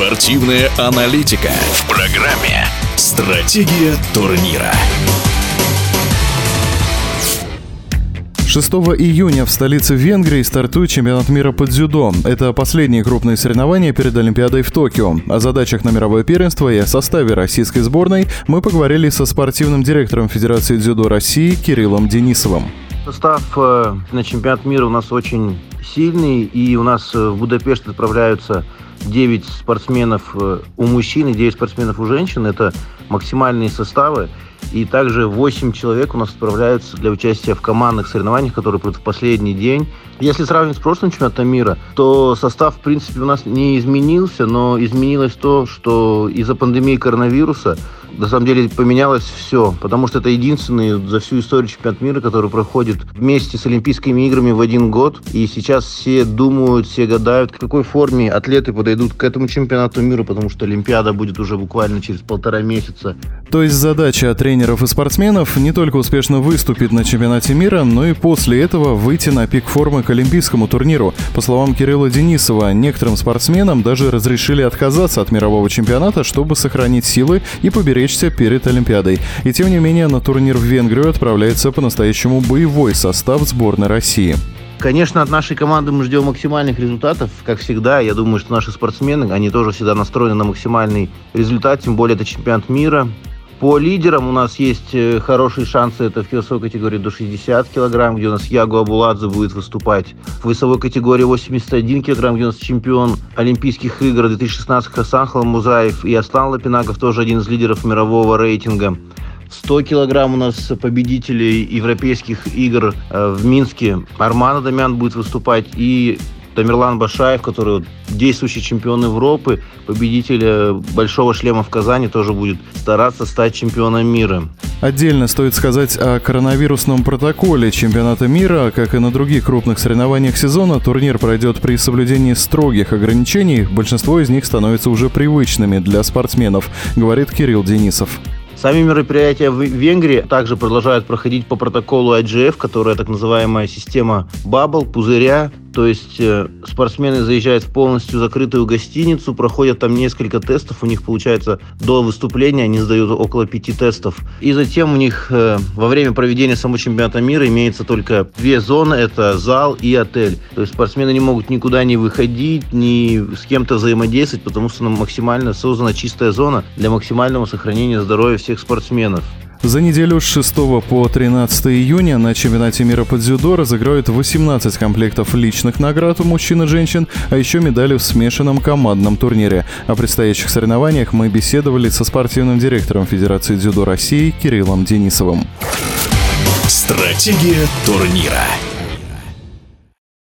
Спортивная аналитика в программе «Стратегия турнира». 6 июня в столице Венгрии стартует чемпионат мира по дзюдо. Это последние крупные соревнования перед Олимпиадой в Токио. О задачах на мировое первенство и о составе российской сборной мы поговорили со спортивным директором Федерации дзюдо России Кириллом Денисовым. Состав э, на чемпионат мира у нас очень сильный, и у нас э, в Будапешт отправляются 9 спортсменов э, у мужчин и 9 спортсменов у женщин. Это максимальные составы. И также 8 человек у нас отправляются для участия в командных соревнованиях, которые будут в последний день. Если сравнивать с прошлым чемпионатом мира, то состав, в принципе, у нас не изменился, но изменилось то, что из-за пандемии коронавируса на самом деле поменялось все, потому что это единственный за всю историю чемпионат мира, который проходит вместе с Олимпийскими играми в один год. И сейчас все думают, все гадают, в какой форме атлеты подойдут к этому чемпионату мира, потому что Олимпиада будет уже буквально через полтора месяца. То есть задача тренеров и спортсменов не только успешно выступить на чемпионате мира, но и после этого выйти на пик формы к олимпийскому турниру. По словам Кирилла Денисова, некоторым спортсменам даже разрешили отказаться от мирового чемпионата, чтобы сохранить силы и поберечься перед Олимпиадой. И тем не менее на турнир в Венгрию отправляется по-настоящему боевой состав сборной России. Конечно, от нашей команды мы ждем максимальных результатов, как всегда. Я думаю, что наши спортсмены, они тоже всегда настроены на максимальный результат, тем более это чемпионат мира. По лидерам у нас есть э, хорошие шансы. Это в весовой категории до 60 килограмм, где у нас Ягу Абуладзе будет выступать. В весовой категории 81 килограмм, где у нас чемпион Олимпийских игр 2016 Хасан Халмузаев и Аслан Лапинаков, тоже один из лидеров мирового рейтинга. 100 килограмм у нас победителей европейских игр э, в Минске. Арман Адамян будет выступать и Тамерлан Башаев, который действующий чемпион Европы, победитель э, Большого шлема в Казани, тоже будет стараться стать чемпионом мира. Отдельно стоит сказать о коронавирусном протоколе чемпионата мира. Как и на других крупных соревнованиях сезона, турнир пройдет при соблюдении строгих ограничений. Большинство из них становятся уже привычными для спортсменов, говорит Кирилл Денисов. Сами мероприятия в Венгрии также продолжают проходить по протоколу IGF, которая так называемая система бабл, пузыря, то есть э, спортсмены заезжают в полностью закрытую гостиницу, проходят там несколько тестов, у них получается до выступления они сдают около пяти тестов. И затем у них э, во время проведения самого чемпионата мира имеется только две зоны, это зал и отель. То есть спортсмены не могут никуда не выходить, ни с кем-то взаимодействовать, потому что максимально создана чистая зона для максимального сохранения здоровья всех спортсменов. За неделю с 6 по 13 июня на чемпионате мира по дзюдо разыграют 18 комплектов личных наград у мужчин и женщин, а еще медали в смешанном командном турнире. О предстоящих соревнованиях мы беседовали со спортивным директором Федерации дзюдо России Кириллом Денисовым. Стратегия турнира.